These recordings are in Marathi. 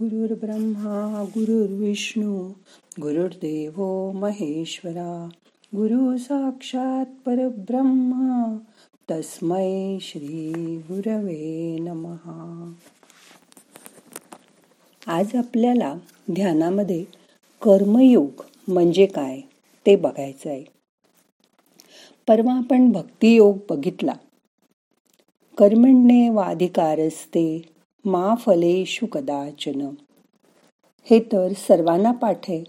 ब्रह्मा गुरुर्विष्णू गुरुर्देव महेश्वरा गुरु साक्षात परब्रह्मा तस्मै श्री गुरवे नमहा. आज आपल्याला ध्यानामध्ये कर्मयोग म्हणजे काय ते बघायचं आहे. परवा आपण भक्तियोग बघितला. कर्मण्ये वाधिकारस्ते मा फलेशु कदाचन. हे तर सर्वांना पाठ आहे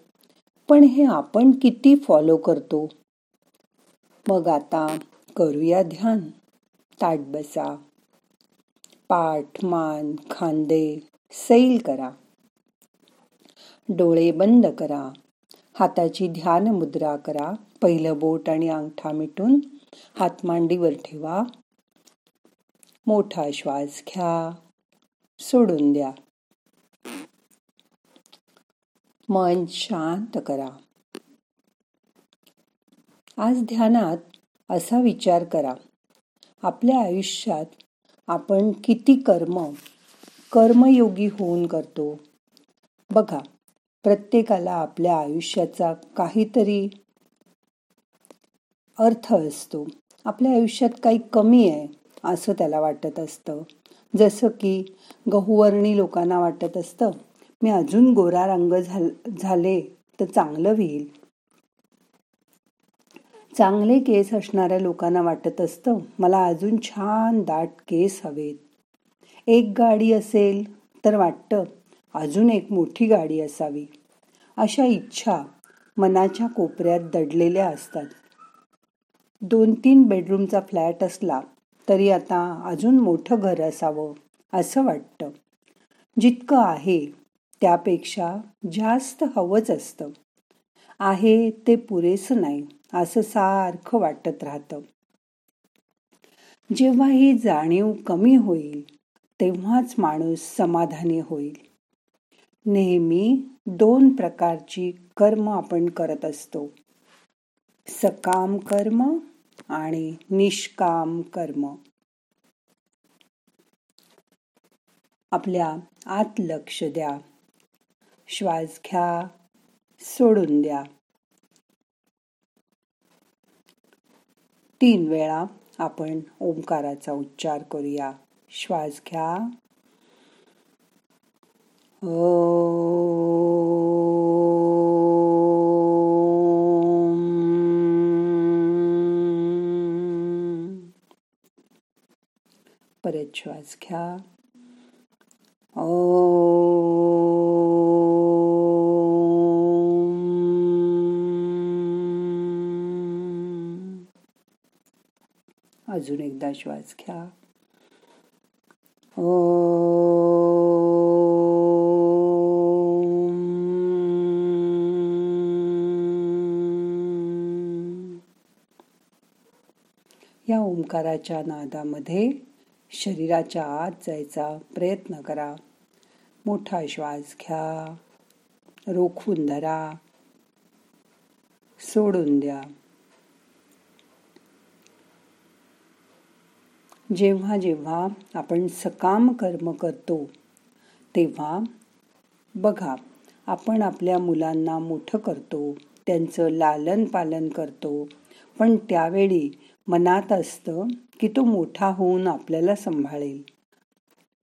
पण हे आपण किती फॉलो करतो? मग आता करूया ध्यान. ताट बसा. पाठ मान खांदे सैल करा. डोळे बंद करा. हाताची ध्यान मुद्रा करा. पहिलं बोट आणि अंगठा मिटून हात मांडीवर ठेवा. मोठा श्वास घ्या. सोडून द्या. मन शांत करा. आज ध्यानात असा विचार करा. आपल्या आयुष्यात आपण किती कर्म कर्मयोगी होऊन करतो? बघा प्रत्येकाला आपल्या आयुष्याचा काहीतरी अर्थ असतो. आपल्या आयुष्यात काही कमी आहे असं त्याला वाटत असतं. जसं की गहुवर्णी लोकांना वाटत असतं मी अजून गोरा रंग झाले तर चांगलं होईल. चांगले केस असणाऱ्या लोकांना वाटत असतं मला अजून छान दाट केस हवेत. एक गाडी असेल तर वाटतं अजून एक मोठी गाडी असावी. अशा इच्छा मनाच्या कोपऱ्यात दडलेल्या असतात. दोन तीन बेडरूमचा फ्लॅट असला तरी आता अजून मोठं घर असावं असं वाटतं. जितकं आहे त्यापेक्षा जास्त हवंच असतं. आहे ते पुरेसं नाही असं सारखं वाटत राहतं. जेव्हा ही जाणीव कमी होईल तेव्हाच माणूस समाधानी होईल. नेहमी दोन प्रकारची कर्म आपण करत असतो. सकाम कर्म आणि निष्काम कर्म. आपल्या आत लक्ष द्या. श्वास घ्या सोडून द्या. तीन वेळा आपण ओंकाराचा उच्चार करूया. श्वास घ्या परत श्वास घ्या. अजून एकदा श्वास घ्या. या ओंकाराच्या नादामध्ये शरीराच्या आत जायचा प्रयत्न करा. मोठा श्वास घ्या. रोखून धरा. सोडून द्या. जेव्हा जेव्हा आपण सकाम कर्म करतो तेव्हा बघा आपण आपल्या मुलांना मोठं करतो त्यांचं लालन पालन करतो पण त्यावेळी मनात असतं की तो मोठा होऊन आपल्याला सांभाळेल.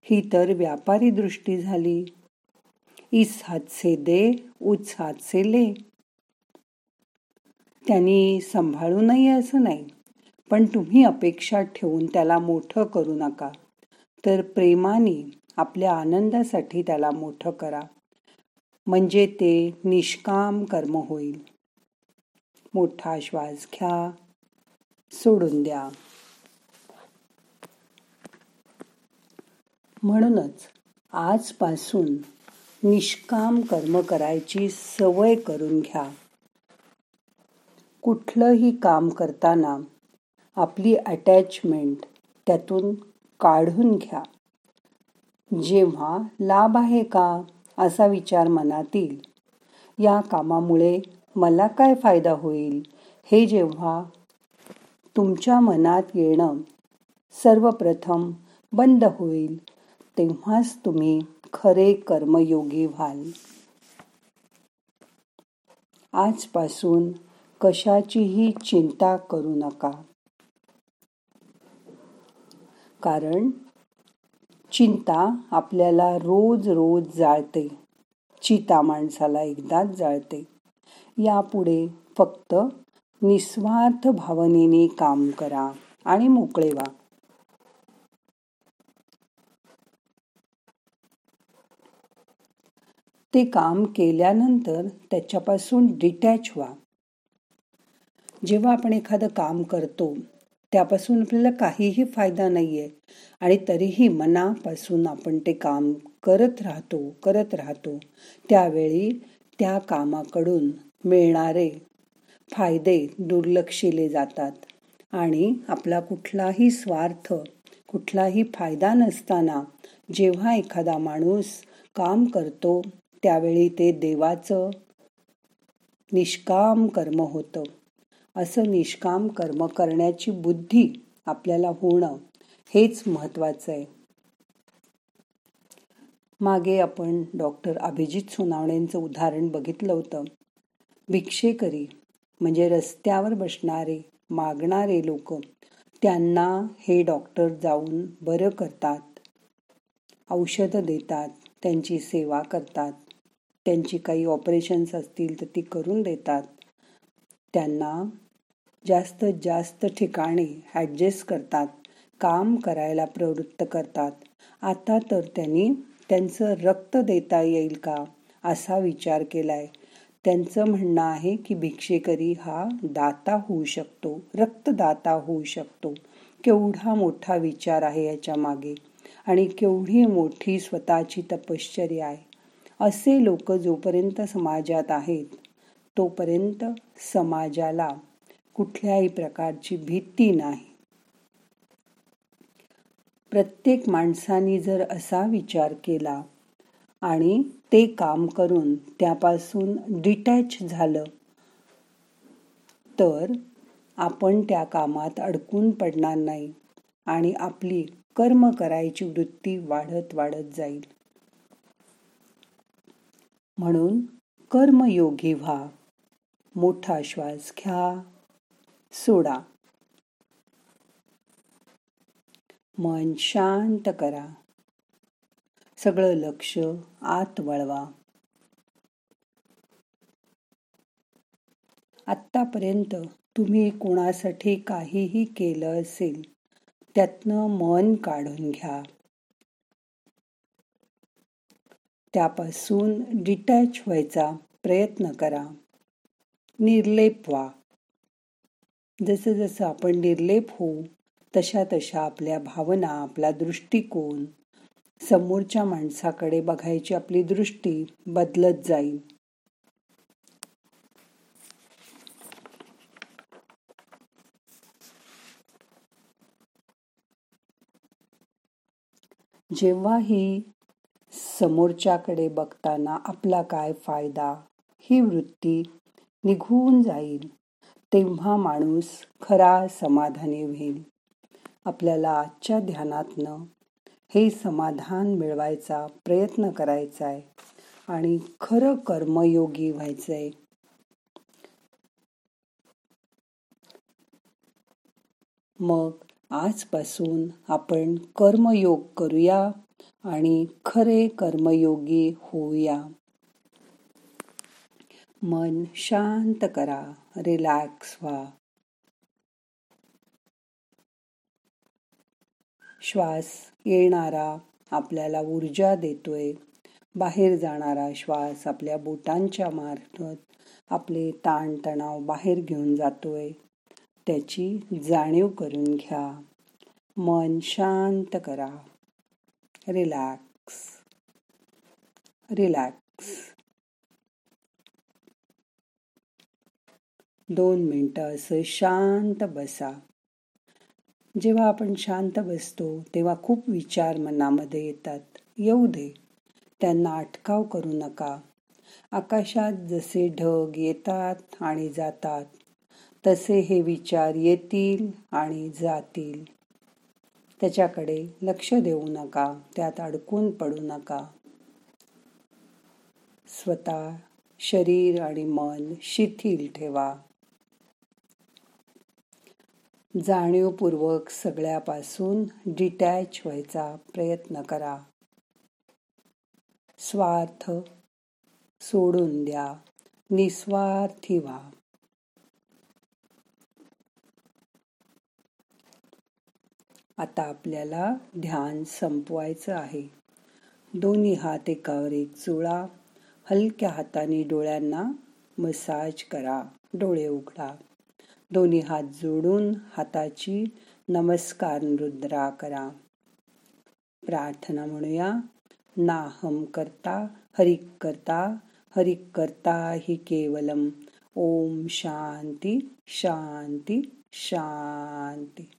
ही तर व्यापारी दृष्टी झाली. इस हात से दे उच हात से ले. त्यांनी सांभाळू नये असं नाही पण तुम्ही अपेक्षा ठेवून त्याला मोठं करू नका. तर प्रेमाने आपल्या आनंदासाठी त्याला मोठं करा. म्हणजे ते निष्काम कर्म होईल. मोठा श्वास घ्या. सोडून द्या. म्हणूनच आजपासून निष्काम कर्म करायची सवय करून घ्या. कुठलंही काम करताना आपली अटॅचमेंट त्यातून काढून घ्या. जेव्हा लाभ आहे का असा विचार मनात येईल या कामामुळे मला काय फायदा होईल? हे जेव्हा तुमच्या मनात येणं सर्वप्रथम बंद होईल तेव्हाच तुम्ही खरे कर्मयोगी व्हाल. आजपासून कशाचीही चिंता करू नका. कारण चिंता आपल्याला रोज रोज जाळते चिता माणसाला एकदाच जाळते. यापुढे फक्त निस्वार्थ भावनेने काम करा आणि मोकळे व्हा. ते काम केल्यानंतर त्याच्यापासून डिटॅच व्हा. जेव्हा आपण एखादं काम करतो त्यापासून आपल्याला काहीही फायदा नाहीये आणि तरीही मनापासून आपण ते काम करत राहतो करत राहतो त्यावेळी त्या कामाकडून मिळणारे फायदे दुर्लक्षिले जातात. आणि आपला कुठलाही स्वार्थ कुठलाही फायदा नसताना जेव्हा एखादा माणूस काम करतो त्यावेळी ते देवाचं निष्काम कर्म होतं. असं निष्काम कर्म करण्याची बुद्धी आपल्याला होणं हेच महत्वाचं आहे. मागे आपण डॉक्टर अभिजित सोनावणेंचं उदाहरण बघितलं होतं. भिक्षेकरी म्हणजे रस्त्यावर बसणारे मागणारे लोक त्यांना हे डॉक्टर जाऊन बरं करतात. औषधं देतात त्यांची सेवा करतात. त्यांची काही ऑपरेशन्स असतील तर ती करून देतात. त्यांना जास्त जास्त ठिकाणी ॲडजस्ट करतात काम करायला प्रवृत्त करतात. आता तर त्यांनी त्यांचं रक्त देता येईल का असा विचार केलाय. त्यांचं म्हणणं आहे की भिक्षेकरी हा दाता होऊ शकतो रक्तदाता होऊ शकतो. केवढा मोठा विचार आहे याच्या मागे आणि केवढी मोठी स्वतःची तपश्चर्या आहे. असे लोक जोपर्यंत समाजात आहेत तोपर्यंत समाजाला कुठल्याही प्रकारची भीती नाही. प्रत्येक माणसाने जर असा विचार केला आणि ते काम करून त्यापासून डिटॅच झालं. तर आपण त्या कामात अडकून पडणार नाही आणि आपली कर्म करायची वृत्ती वाढत वाढत जाईल. म्हणून कर्मयोगी व्हा. मोठा श्वास घ्या. सोडा. मन शांत करा. सगळं लक्ष आत वळवा. आत्तापर्यंत तुम्ही कोणासाठी काहीही केलं असेल त्यातनं मन काढून घ्या. त्यापासून डिटॅच व्हायचा प्रयत्न करा. निर्लेप व्हा. जसं जसं आपण निर्लेप होऊ तशा तशा आपल्या भावना आपला दृष्टिकोन समोरच्या माणसाकडे बघायची आपली दृष्टी बदलत जाईल. जेव्हाही समोरच्याकडे बघताना आपला काय फायदा ही वृत्ती निघून जाईल तेव्हा माणूस खरा समाधानी होईल. आपल्याला आजच्या ध्यानातनं हे समाधान मिळवायचा प्रयत्न करायचा आहे. आणि खरं कर्मयोगी व्हायचंय. मग आजपासून आपण कर्मयोग करूया आणि खरे कर्मयोगी होऊया. मन शांत करा रिलॅक्स व्हा. श्वास येणारा आपल्याला ऊर्जा देतोय. बाहेर जाणारा श्वास आपल्या बोटांच्या मार्फत आपले ताणतणाव बाहेर घेऊन जातोय. त्याची जाणीव करून घ्या. मन शांत करा. रिलॅक्स. रिलॅक्स. दोन मिनटं असं शांत बसा. जेव्हा आपण शांत बसतो तेव्हा खूप विचार मनामध्ये येतात. येऊ दे. त्यांना अटकाव करू नका. आकाशात जसे ढग येतात आणि जातात तसे हे विचार येतील आणि जातील. त्याच्याकडे लक्ष देऊ नका. त्यात अडकून पडू नका. स्वतः शरीर आणि मन शिथिल ठेवा. जाणीवपूर्वक सगळ्यापासून डिटॅच व्हायचा प्रयत्न करा. स्वार्थ सोडून द्या. निस्वार्थी व्हा. आता आपल्याला ध्यान संपवायचं आहे. दोन्ही हात एकावर एक चुळा हलक्या हाताने डोळ्यांना मसाज करा. डोळे उघडा. दोन्ही हात जोडून हाताची नमस्कार रुद्रा करा. प्रार्थना म्हणूया. नाहम करता हरिक करता हरिक करता हि केवलम. ओम शांती शांती शांती.